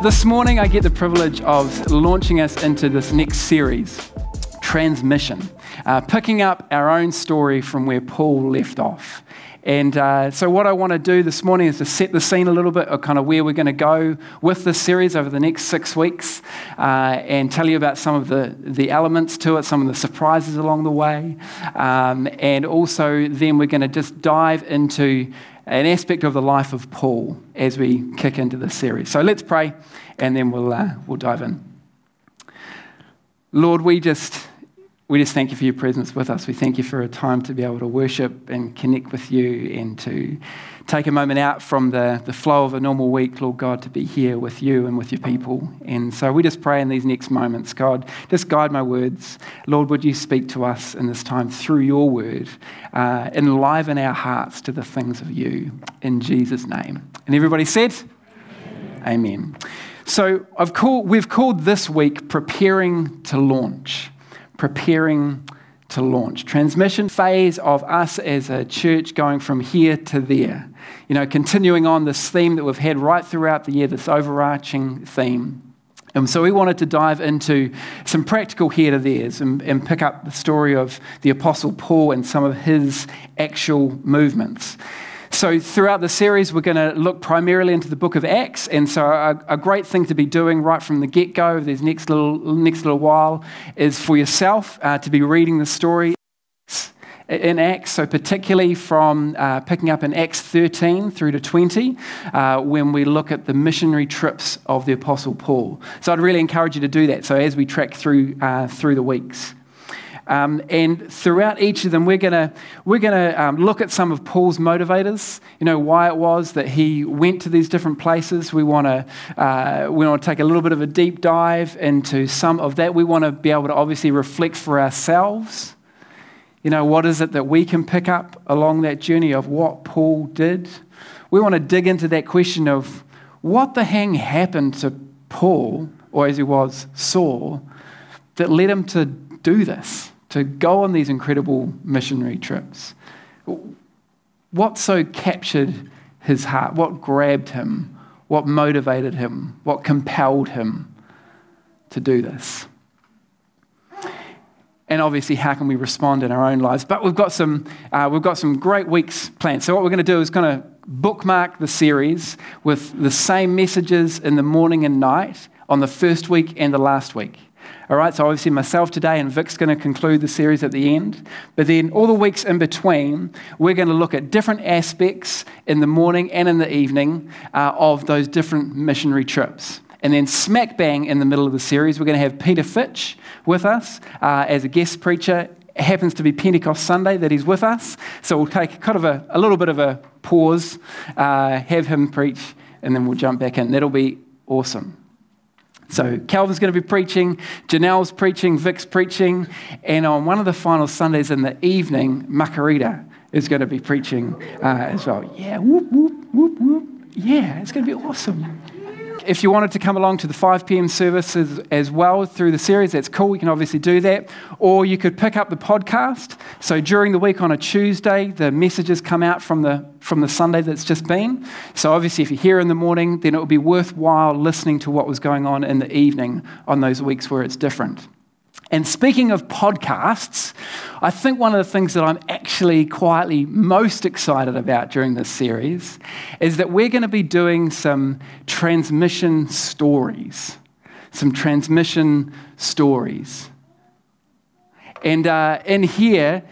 This morning, I get the privilege of launching us into this next series, Transmission, uh, picking up our own story from where Paul left off. And uh, so, what I want to do this morning is to set the scene a little bit of kind of where we're going to go with this series over the next six weeks uh, and tell you about some of the, the elements to it, some of the surprises along the way. Um, and also, then we're going to just dive into an aspect of the life of Paul as we kick into this series. So let's pray and then we'll, uh, we'll dive in. Lord, we just, we just thank you for your presence with us. We thank you for a time to be able to worship and connect with you and to take a moment out from the, the flow of a normal week, Lord God, to be here with you and with your people. And so we just pray in these next moments, God, just guide my words. Lord, would you speak to us in this time through your word, uh, enliven our hearts to the things of you, in Jesus' name. And everybody said, Amen. Amen. So I've called, we've called this week Preparing to Launch. Preparing to launch. Transmission phase of us as a church going from here to there. You know, continuing on this theme that we've had right throughout the year, this overarching theme. And so we wanted to dive into some practical here to theirs and, and pick up the story of the Apostle Paul and some of his actual movements. So, throughout the series, we're going to look primarily into the book of Acts. And so, a, a great thing to be doing right from the get go, this next little, next little while, is for yourself uh, to be reading the story in Acts, so particularly from uh, picking up in Acts 13 through to 20, uh, when we look at the missionary trips of the Apostle Paul. So I'd really encourage you to do that. So as we track through uh, through the weeks. Um, and throughout each of them, we're going we're gonna um, look at some of Paul's motivators, you know, why it was that he went to these different places. We want to uh, we want to take a little bit of a deep dive into some of that. We want to be able to obviously reflect for ourselves. You know, what is it that we can pick up along that journey of what Paul did? We want to dig into that question of what the hang happened to Paul, or as he was, Saul, that led him to do this to go on these incredible missionary trips. What so captured his heart? What grabbed him? What motivated him? What compelled him to do this? And obviously, how can we respond in our own lives? But we've got some, uh, we've got some great weeks planned. So, what we're going to do is kind of bookmark the series with the same messages in the morning and night on the first week and the last week. All right, so obviously myself today and Vic's going to conclude the series at the end. But then all the weeks in between, we're going to look at different aspects in the morning and in the evening uh, of those different missionary trips. And then, smack bang in the middle of the series, we're going to have Peter Fitch with us uh, as a guest preacher. It happens to be Pentecost Sunday that he's with us. So we'll take kind of a, a little bit of a pause, uh, have him preach, and then we'll jump back in. That'll be awesome. So Calvin's going to be preaching, Janelle's preaching, Vic's preaching, and on one of the final Sundays in the evening, Makarita is going to be preaching uh, as well. Yeah, whoop, whoop, whoop, whoop. Yeah, it's going to be awesome if you wanted to come along to the 5 p.m. services as well through the series, that's cool. We can obviously do that. Or you could pick up the podcast. So during the week on a Tuesday, the messages come out from the, from the Sunday that's just been. So obviously, if you're here in the morning, then it would be worthwhile listening to what was going on in the evening on those weeks where it's different. And speaking of podcasts, I think one of the things that I'm actually quietly most excited about during this series is that we're going to be doing some transmission stories. Some transmission stories. And uh, in here,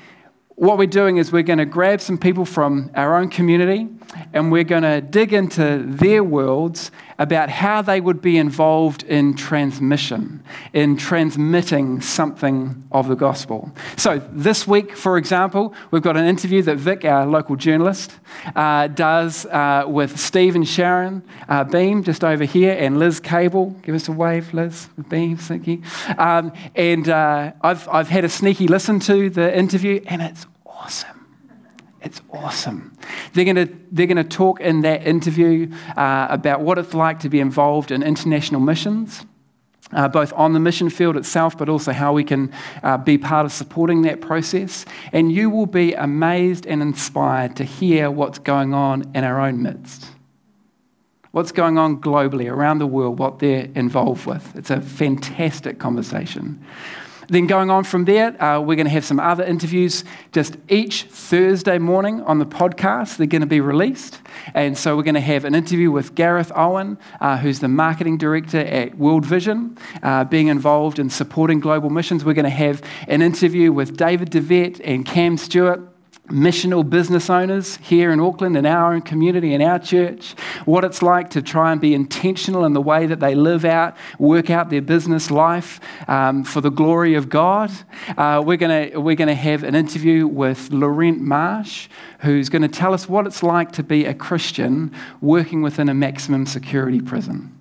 what we're doing is we're going to grab some people from our own community and we're going to dig into their worlds about how they would be involved in transmission, in transmitting something of the gospel. So, this week, for example, we've got an interview that Vic, our local journalist, uh, does uh, with Steve and Sharon uh, Beam just over here and Liz Cable. Give us a wave, Liz, Beam, thank you. Um, and uh, I've, I've had a sneaky listen to the interview, and it's awesome. It's awesome. They're going to they're to talk in that interview uh, about what it's like to be involved in international missions. Uh, both on the mission field itself, but also how we can uh, be part of supporting that process. And you will be amazed and inspired to hear what's going on in our own midst. What's going on globally, around the world, what they're involved with. It's a fantastic conversation. Then, going on from there, uh, we're going to have some other interviews just each Thursday morning on the podcast. They're going to be released. And so, we're going to have an interview with Gareth Owen, uh, who's the marketing director at World Vision, uh, being involved in supporting global missions. We're going to have an interview with David DeVette and Cam Stewart missional business owners here in Auckland, in our own community, in our church, what it's like to try and be intentional in the way that they live out, work out their business life um, for the glory of God. Uh, we're going we're gonna have an interview with Laurent Marsh, who's going to tell us what it's like to be a Christian working within a maximum security prison.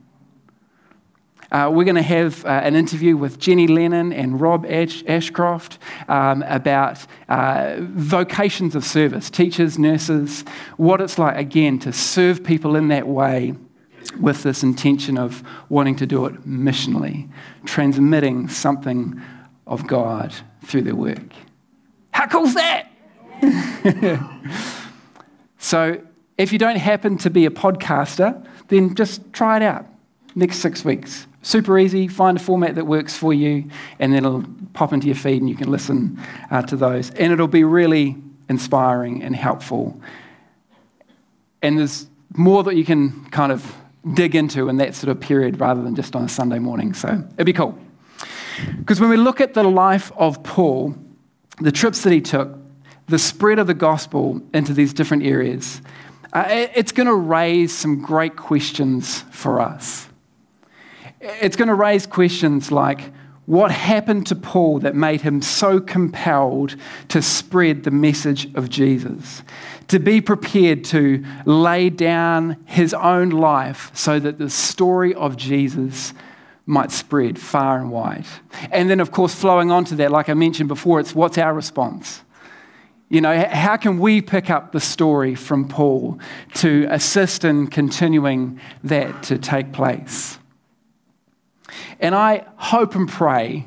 Uh, we're going to have uh, an interview with Jenny Lennon and Rob Ash- Ashcroft um, about uh, vocations of service, teachers, nurses, what it's like, again, to serve people in that way with this intention of wanting to do it missionally, transmitting something of God through their work. How cool's that? so, if you don't happen to be a podcaster, then just try it out next six weeks. Super easy. Find a format that works for you, and then it'll pop into your feed and you can listen uh, to those. And it'll be really inspiring and helpful. And there's more that you can kind of dig into in that sort of period rather than just on a Sunday morning. So it'd be cool. Because when we look at the life of Paul, the trips that he took, the spread of the gospel into these different areas, uh, it's going to raise some great questions for us it's going to raise questions like what happened to Paul that made him so compelled to spread the message of Jesus? To be prepared to lay down his own life so that the story of Jesus might spread far and wide. And then, of course, flowing on to that, like I mentioned before, it's what's our response? You know, how can we pick up the story from Paul to assist in continuing that to take place? And I hope and pray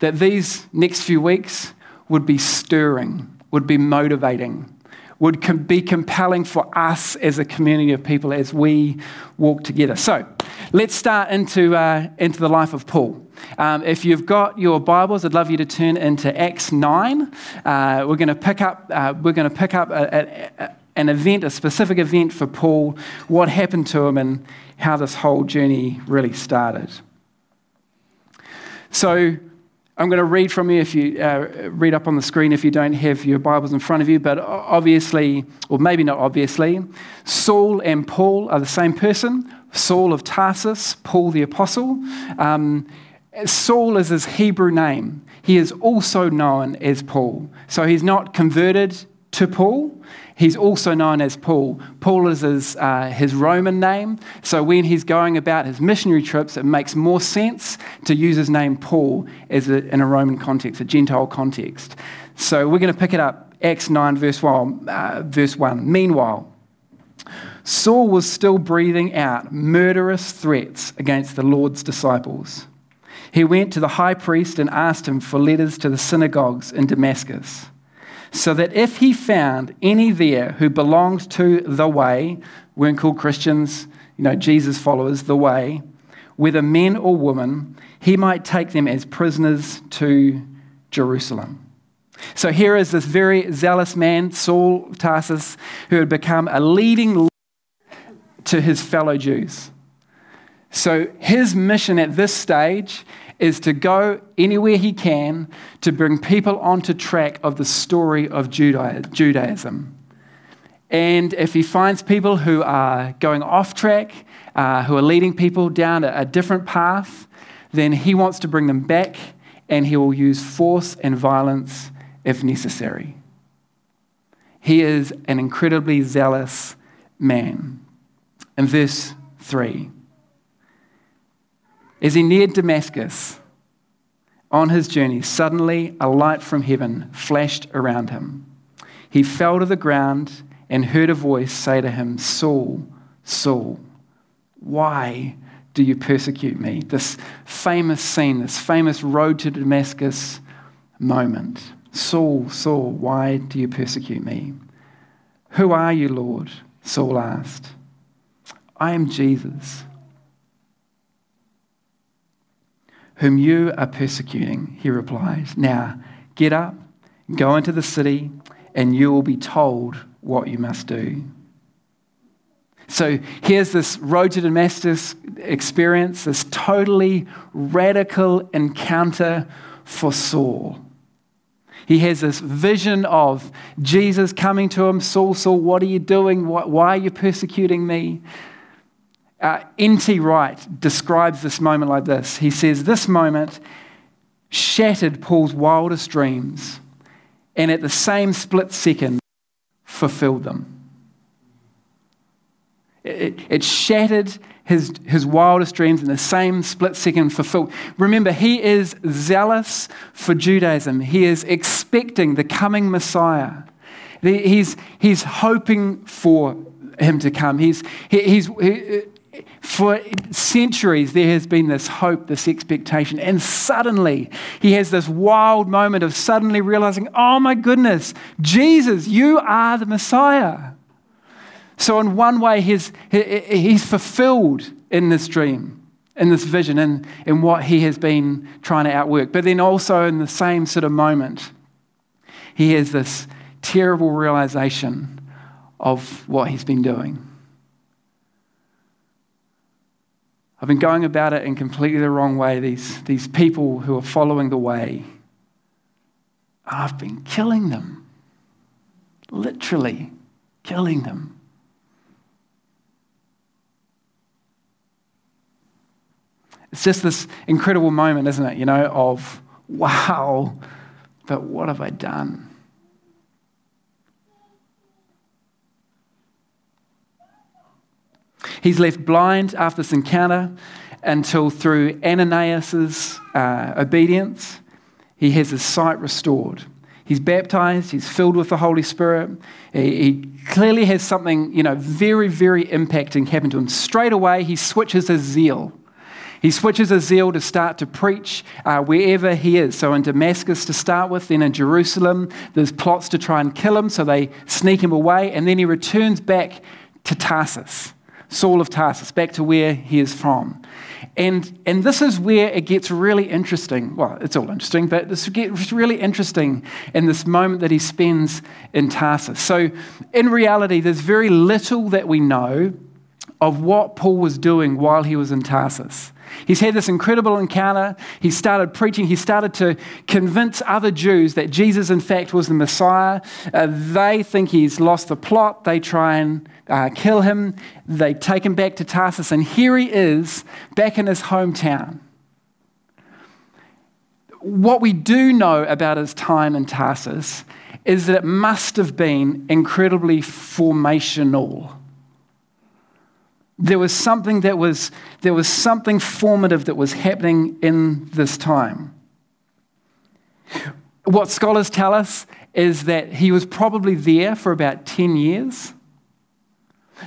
that these next few weeks would be stirring, would be motivating, would com- be compelling for us as a community of people as we walk together. So let's start into, uh, into the life of Paul. Um, if you've got your Bibles, I'd love you to turn into Acts 9. Uh, we're going to pick up, uh, we're going to pick up a, a, a, an event, a specific event for Paul, what happened to him, and how this whole journey really started. So I'm going to read from you if you uh, read up on the screen if you don't have your Bibles in front of you, but obviously, or maybe not obviously, Saul and Paul are the same person. Saul of Tarsus, Paul the Apostle. Um, Saul is his Hebrew name. He is also known as Paul. So he's not converted to Paul. He's also known as Paul. Paul is his, uh, his Roman name. So when he's going about his missionary trips, it makes more sense to use his name Paul as a, in a Roman context, a Gentile context. So we're going to pick it up, Acts 9, verse 1. Uh, verse 1. Meanwhile, Saul was still breathing out murderous threats against the Lord's disciples. He went to the high priest and asked him for letters to the synagogues in Damascus so that if he found any there who belonged to the way, weren't called Christians, you know, Jesus followers, the way, whether men or women, he might take them as prisoners to Jerusalem. So here is this very zealous man, Saul Tarsus, who had become a leading to his fellow Jews. So his mission at this stage is to go anywhere he can to bring people onto track of the story of Judaism. And if he finds people who are going off track, uh, who are leading people down a, different path, then he wants to bring them back and he will use force and violence if necessary. He is an incredibly zealous man. In verse 3, as he neared Damascus on his journey, suddenly a light from heaven flashed around him. He fell to the ground and heard a voice say to him, Saul, Saul, why do you persecute me? This famous scene, this famous road to Damascus moment. Saul, Saul, why do you persecute me? Who are you, Lord? Saul asked. I am Jesus, whom you are persecuting, he replies. Now, get up, go into the city, and you will be told what you must do. So here's this road to Damascus experience, this totally radical encounter for Saul. He has this vision of Jesus coming to him Saul, Saul, what are you doing? Why are you persecuting me? Uh, N.T. Wright describes this moment like this. He says, This moment shattered Paul's wildest dreams and at the same split second fulfilled them. It, it shattered his, his wildest dreams in the same split second fulfilled. Remember, he is zealous for Judaism. He is expecting the coming Messiah. He's, he's hoping for him to come. He's, he, he's, he, for centuries, there has been this hope, this expectation. And suddenly, he has this wild moment of suddenly realizing, oh my goodness, Jesus, you are the Messiah. So, in one way, he's, he's fulfilled in this dream, in this vision, and in what he has been trying to outwork. But then also, in the same sort of moment, he has this terrible realization of what he's been doing. I've been going about it in completely the wrong way. These, these people who are following the way, I've been killing them, literally killing them. It's just this incredible moment, isn't it? You know, of wow, but what have I done? He's left blind after this encounter until through Ananias's uh, obedience, he has his sight restored. He's baptized, he's filled with the Holy Spirit. He, he, clearly has something, you know, very, very impacting happen to him. Straight away, he switches his zeal. He switches his zeal to start to preach uh, wherever he is. So in Damascus to start with, then in Jerusalem, there's plots to try and kill him, so they sneak him away, and then he returns back to Tarsus, Saul of Tarsus, back to where he is from. And, and this is where it gets really interesting. Well, it's all interesting, but this gets really interesting in this moment that he spends in Tarsus. So, in reality, there's very little that we know of what Paul was doing while he was in Tarsus. He's had this incredible encounter. He started preaching. He started to convince other Jews that Jesus, in fact, was the Messiah. Uh, they think he's lost the plot. They try and uh, kill him. They take him back to Tarsus. And here he is back in his hometown. What we do know about his time in Tarsus is that it must have been incredibly formational there was something that was, there was something formative that was happening in this time. What scholars tell us is that he was probably there for about 10 years.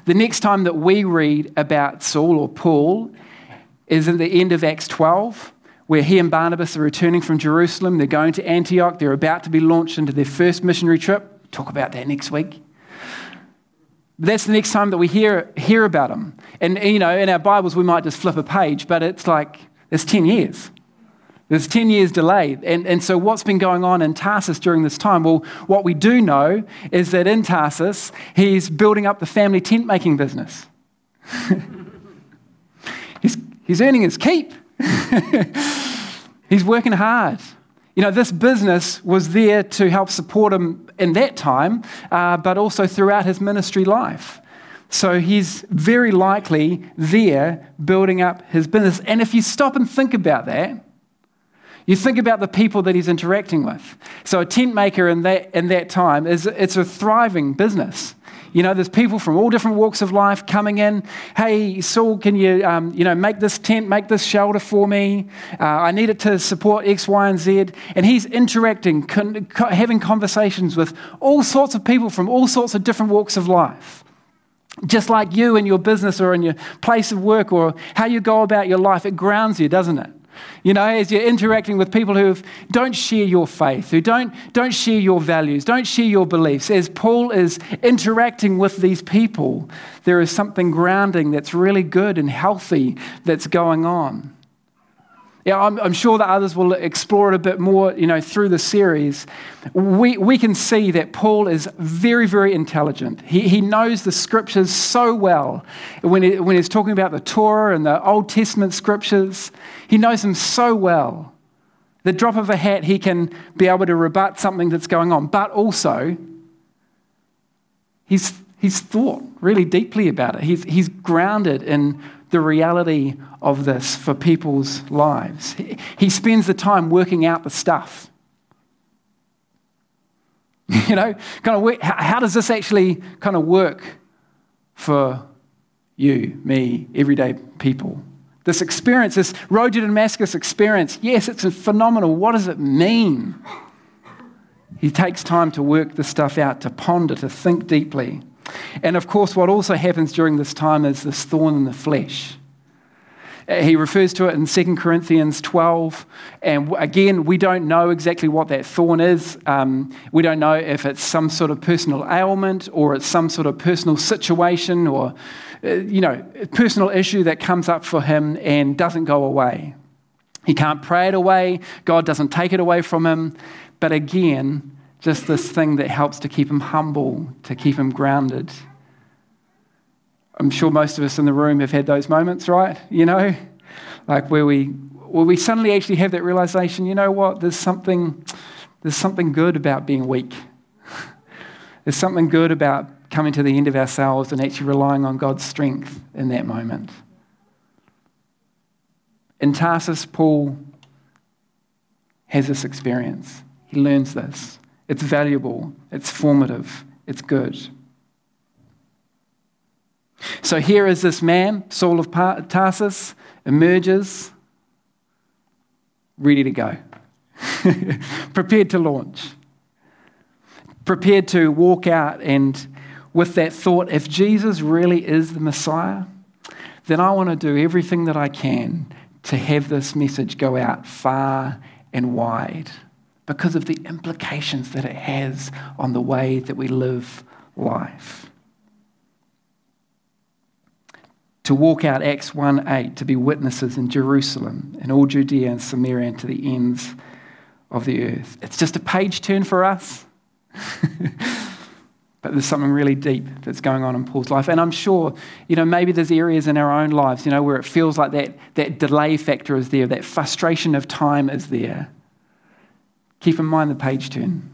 The next time that we read about Saul or Paul is at the end of Acts 12, where he and Barnabas are returning from Jerusalem. They're going to Antioch. They're about to be launched into their first missionary trip. Talk about that next week. That's the next time that we hear, hear about him. And, you know, in our Bibles, we might just flip a page, but it's like, it's 10 years. There's 10 years delay. And, and so, what's been going on in Tarsus during this time? Well, what we do know is that in Tarsus, he's building up the family tent making business. he's, he's earning his keep, he's working hard. You know, this business was there to help support him in that time, uh, but also throughout his ministry life. So he's very likely there building up his business. And if you stop and think about that, you think about the people that he's interacting with. So a tent maker in that, in that time is it's a thriving business. You know, there's people from all different walks of life coming in. Hey, Saul, can you, um, you know, make this tent, make this shelter for me? Uh, I need it to support X, Y, and Z. And he's interacting, con- co- having conversations with all sorts of people from all sorts of different walks of life. Just like you in your business or in your place of work or how you go about your life, it grounds you, doesn't it? You know, as you're interacting with people who don't share your faith, who don't, don't share your values, don't share your beliefs, as Paul is interacting with these people, there is something grounding that's really good and healthy that's going on. Yeah, I'm, I'm, sure that others will explore it a bit more, you know, through the series. We, we can see that Paul is very, very intelligent. He, he knows the scriptures so well. When, he, when he's talking about the Torah and the Old Testament scriptures, he knows them so well. The drop of a hat, he can be able to rebut something that's going on. But also, he's, he's thought really deeply about it. He's, he's grounded in the reality of this for people's lives. He spends the time working out the stuff. You know, kind of how does this actually kind of work for you, me, everyday people? This experience, this road to Damascus experience, yes, it's phenomenal. What does it mean? He takes time to work the stuff out, to ponder, to think deeply. And of course, what also happens during this time is this thorn in the flesh. Uh, he refers to it in 2 Corinthians 12. And again, we don't know exactly what that thorn is. Um, we don't know if it's some sort of personal ailment or it's some sort of personal situation or, uh, you know, personal issue that comes up for him and doesn't go away. He can't pray it away. God doesn't take it away from him. But again, just this thing that helps to keep him humble, to keep him grounded. I'm sure most of us in the room have had those moments, right? You know, like where we, where we suddenly actually have that realization, you know what, there's something, there's something good about being weak. there's something good about coming to the end of ourselves and actually relying on God's strength in that moment. In Tarsus, Paul has this experience. He learns this. It's valuable, it's formative, it's good. So here is this man, Saul of Tarsus, emerges, ready to go, prepared to launch, prepared to walk out and with that thought if Jesus really is the Messiah, then I want to do everything that I can to have this message go out far and wide because of the implications that it has on the way that we live life. To walk out Acts 1 8, to be witnesses in Jerusalem and all Judea and Samaria and to the ends of the earth. It's just a page turn for us. but there's something really deep that's going on in Paul's life. And I'm sure, you know, maybe there's areas in our own lives, you know, where it feels like that, that delay factor is there, that frustration of time is there. Keep in mind the page turn.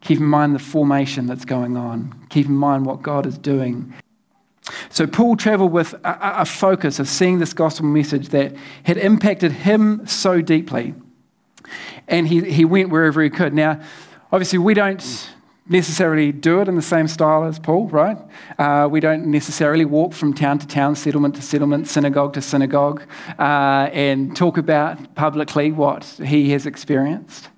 Keep in mind the formation that's going on. Keep in mind what God is doing. So, Paul traveled with a, a, focus of seeing this gospel message that had impacted him so deeply. And he, he went wherever he could. Now, obviously, we don't necessarily do it in the same style as Paul, right? Uh, we don't necessarily walk from town to town, settlement to settlement, synagogue to synagogue, uh, and talk about publicly what he has experienced.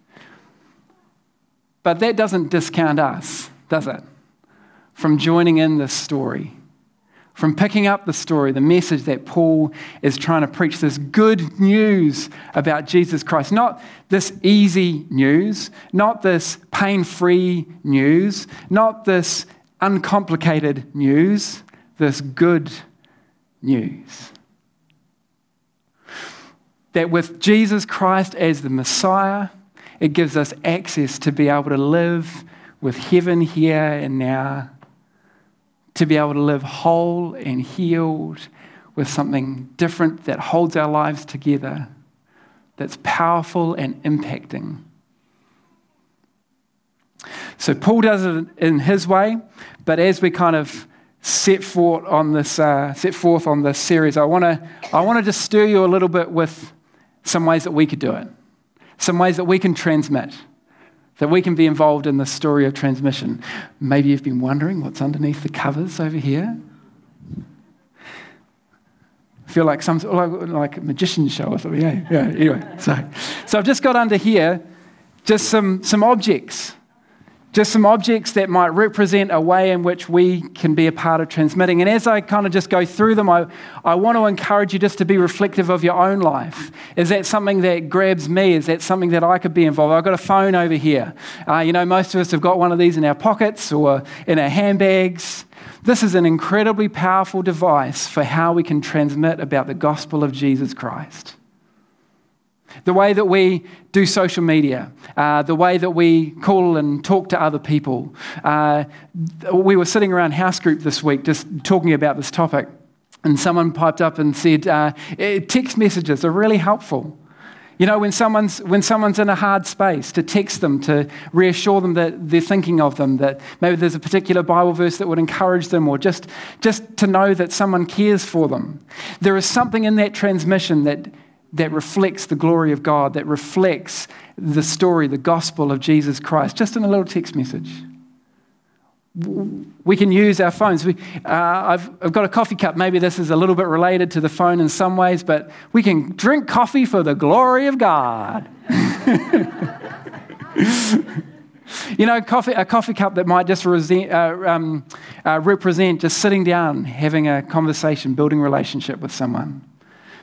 But that doesn't discount us, does it? From joining in this story, from picking up the story, the message that Paul is trying to preach this good news about Jesus Christ. Not this easy news, not this pain free news, not this uncomplicated news, this good news. That with Jesus Christ as the Messiah, it gives us access to be able to live with heaven here and now, to be able to live whole and healed with something different that holds our lives together, that's powerful and impacting. So Paul does it in his way, but as we kind of set forth on this, uh, set forth on this series, I want to I want to just stir you a little bit with some ways that we could do it, some ways that we can transmit, that we can be involved in the story of transmission. Maybe you've been wondering what's underneath the covers over here. I feel like some like, like a magician show or something. Yeah, yeah. Anyway, so so I've just got under here just some some objects just some objects that might represent a way in which we can be a part of transmitting. And as I kind of just go through them, I, I want to encourage you just to be reflective of your own life. Is that something that grabs me? Is that something that I could be involved? I've got a phone over here. Uh, you know, most of us have got one of these in our pockets or in our handbags. This is an incredibly powerful device for how we can transmit about the gospel of Jesus Christ the way that we do social media, uh, the way that we call and talk to other people. Uh, we were sitting around house group this week just talking about this topic, and someone piped up and said, uh, eh, Text messages are really helpful. You know, when someone's, when someone's in a hard space, to text them, to reassure them that they're thinking of them, that maybe there's a particular Bible verse that would encourage them, or just, just to know that someone cares for them. There is something in that transmission that that reflects the glory of God, that reflects the story, the gospel of Jesus Christ, just in a little text message. We can use our phones. We, uh, I've, I've got a coffee cup. Maybe this is a little bit related to the phone in some ways, but we can drink coffee for the glory of God. you know, coffee, a coffee cup that might just resent, uh, um, uh, represent just sitting down, having a conversation, building relationship with someone.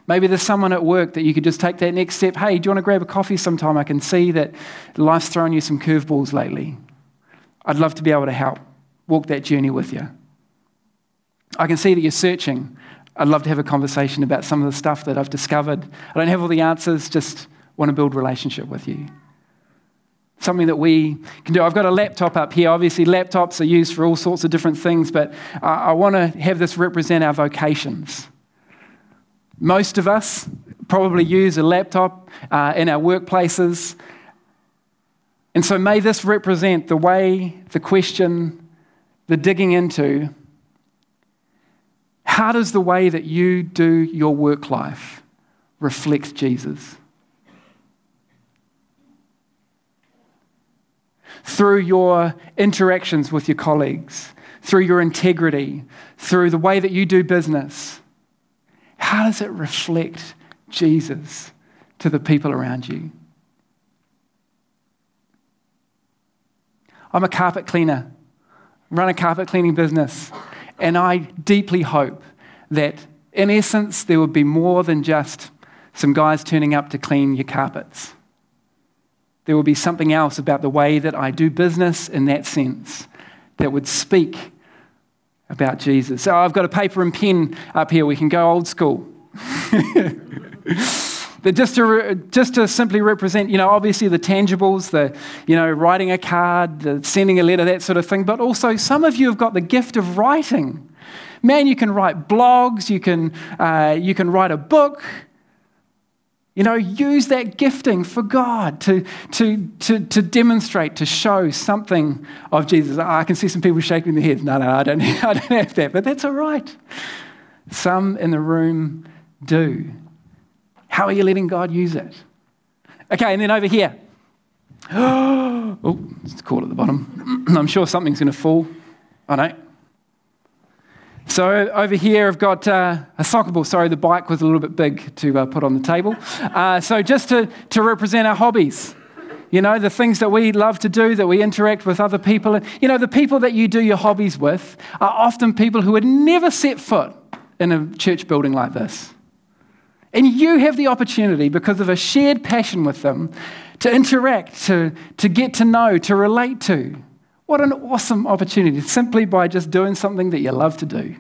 Maybe there's someone at work that you could just take that next step. Hey, do you want to grab a coffee sometime? I can see that life's thrown you some curveballs lately. I'd love to be able to help walk that journey with you. I can see that you're searching. I'd love to have a conversation about some of the stuff that I've discovered. I don't have all the answers, just want to build relationship with you. Something that we can do. I've got a laptop up here. Obviously, laptops are used for all sorts of different things, but I want to have this represent our vocations. Most of us probably use a laptop uh, in our workplaces. And so may this represent the way, the question, the digging into how does the way that you do your work life reflect Jesus? Through your interactions with your colleagues, through your integrity, through the way that you do business, how does it reflect Jesus to the people around you? I'm a carpet cleaner, run a carpet cleaning business, and I deeply hope that, in essence, there would be more than just some guys turning up to clean your carpets. There will be something else about the way that I do business in that sense that would speak about Jesus. So I've got a paper and pen up here. We can go old school. but just to, just to simply represent, you know, obviously the tangibles, the, you know, writing a card, the sending a letter, that sort of thing. But also, some of you have got the gift of writing. Man, you can write blogs, you can, uh, you can write a book, you know, use that gifting for God to, to, to, to demonstrate, to show something of Jesus. I can see some people shaking their heads. No, no, I don't, I don't have that, but that's all right. Some in the room do. How are you letting God use it? Okay, and then over here. oh, it's cool at the bottom. I'm sure something's going to fall. I know. So over here, I've got uh, a soccer ball. Sorry, the bike was a little bit big to uh, put on the table. Uh, so just to, to represent our hobbies, you know, the things that we love to do, that we interact with other people. You know, the people that you do your hobbies with are often people who would never set foot in a church building like this. And you have the opportunity, because of a shared passion with them, to interact, to, to get to know, to relate to. What an awesome opportunity, simply by just doing something that you love to do.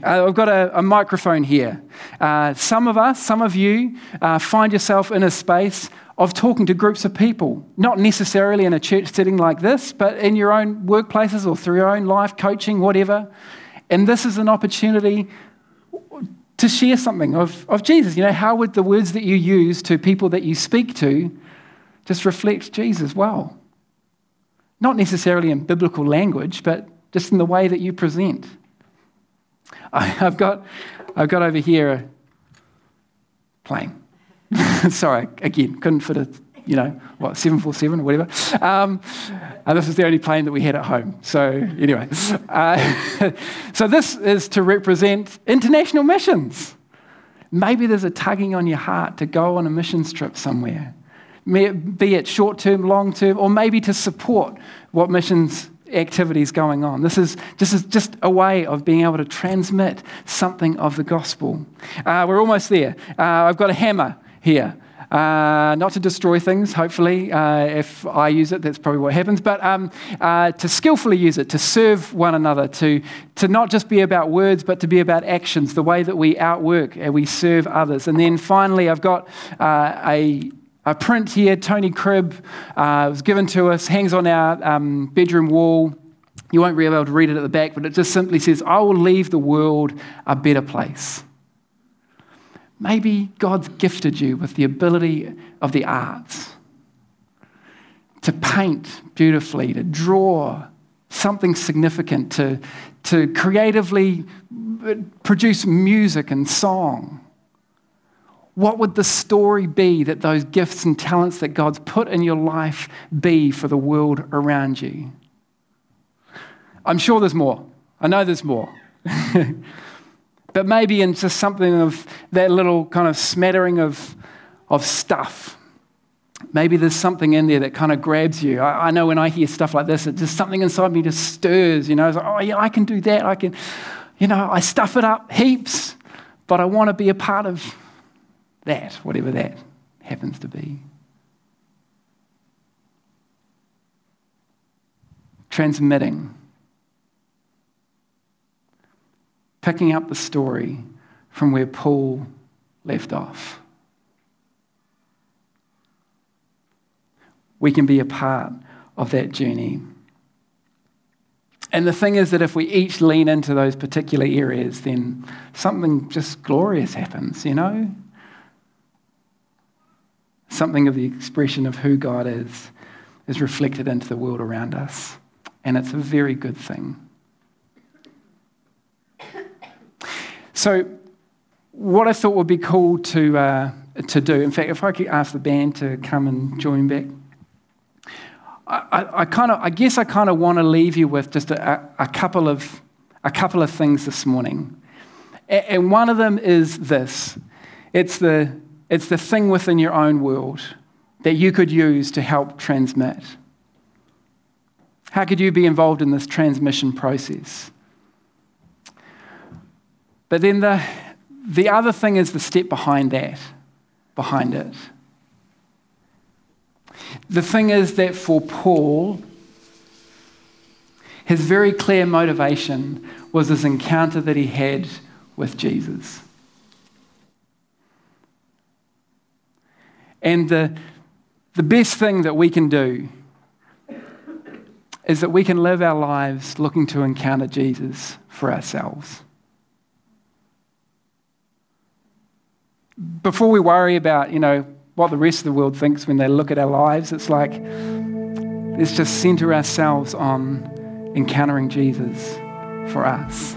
Uh, I've got a, a microphone here. Uh, some of us, some of you, uh, find yourself in a space of talking to groups of people, not necessarily in a church setting like this, but in your own workplaces or through your own life, coaching, whatever. And this is an opportunity to share something of, of Jesus. You know, how would the words that you use to people that you speak to just reflect Jesus well? Not necessarily in biblical language, but just in the way that you present. I, have got, I've got over here a plane. Sorry, again, couldn't fit a, you know, what, 747 or whatever. Um, and this is the only plane that we had at home. So, anyway. Uh, so, this is to represent international missions. Maybe there's a tugging on your heart to go on a mission trip somewhere, be it short term, long term, or maybe to support what missions activities going on. This is just, just a way of being able to transmit something of the gospel. Uh, we're almost there. Uh, I've got a hammer here. Uh, not to destroy things, hopefully. Uh, if I use it, that's probably what happens. But um, uh, to skillfully use it, to serve one another, to, to not just be about words, but to be about actions, the way that we outwork and we serve others. And then finally, I've got uh, a, a print here, Tony Cribb uh, was given to us, hangs on our um, bedroom wall. You won't be able to read it at the back, but it just simply says, I will leave the world a better place. Maybe God's gifted you with the ability of the arts to paint beautifully, to draw something significant, to, to creatively produce music and song. What would the story be that those gifts and talents that God's put in your life be for the world around you? I'm sure there's more. I know there's more. but maybe in just something of that little kind of smattering of, of stuff. Maybe there's something in there that kind of grabs you. I, I know when I hear stuff like this, it just something inside me just stirs. You know, it's like, oh yeah, I can do that. I can, you know, I stuff it up heaps, but I want to be a part of that, whatever that happens to be. Transmitting picking up the story from where Paul left off. We can be a part of that journey. And the thing is that if we each lean into those particular areas, then something just glorious happens, you know? Something of the expression of who God is is reflected into the world around us. And it's a very good thing. So, what I thought would be cool to, uh, to do, in fact, if I could ask the band to come and join back. I, I, kind of, I guess I kind of want to leave you with just a, a, couple of, a couple of things this morning. And one of them is this it's the, it's the thing within your own world that you could use to help transmit. How could you be involved in this transmission process? But then the, the other thing is the step behind that, behind it. The thing is that for Paul, his very clear motivation was this encounter that he had with Jesus. And the, the best thing that we can do is that we can live our lives looking to encounter Jesus for ourselves. before we worry about, you know, what the rest of the world thinks when they look at our lives, it's like, let's just center ourselves on encountering Jesus for us.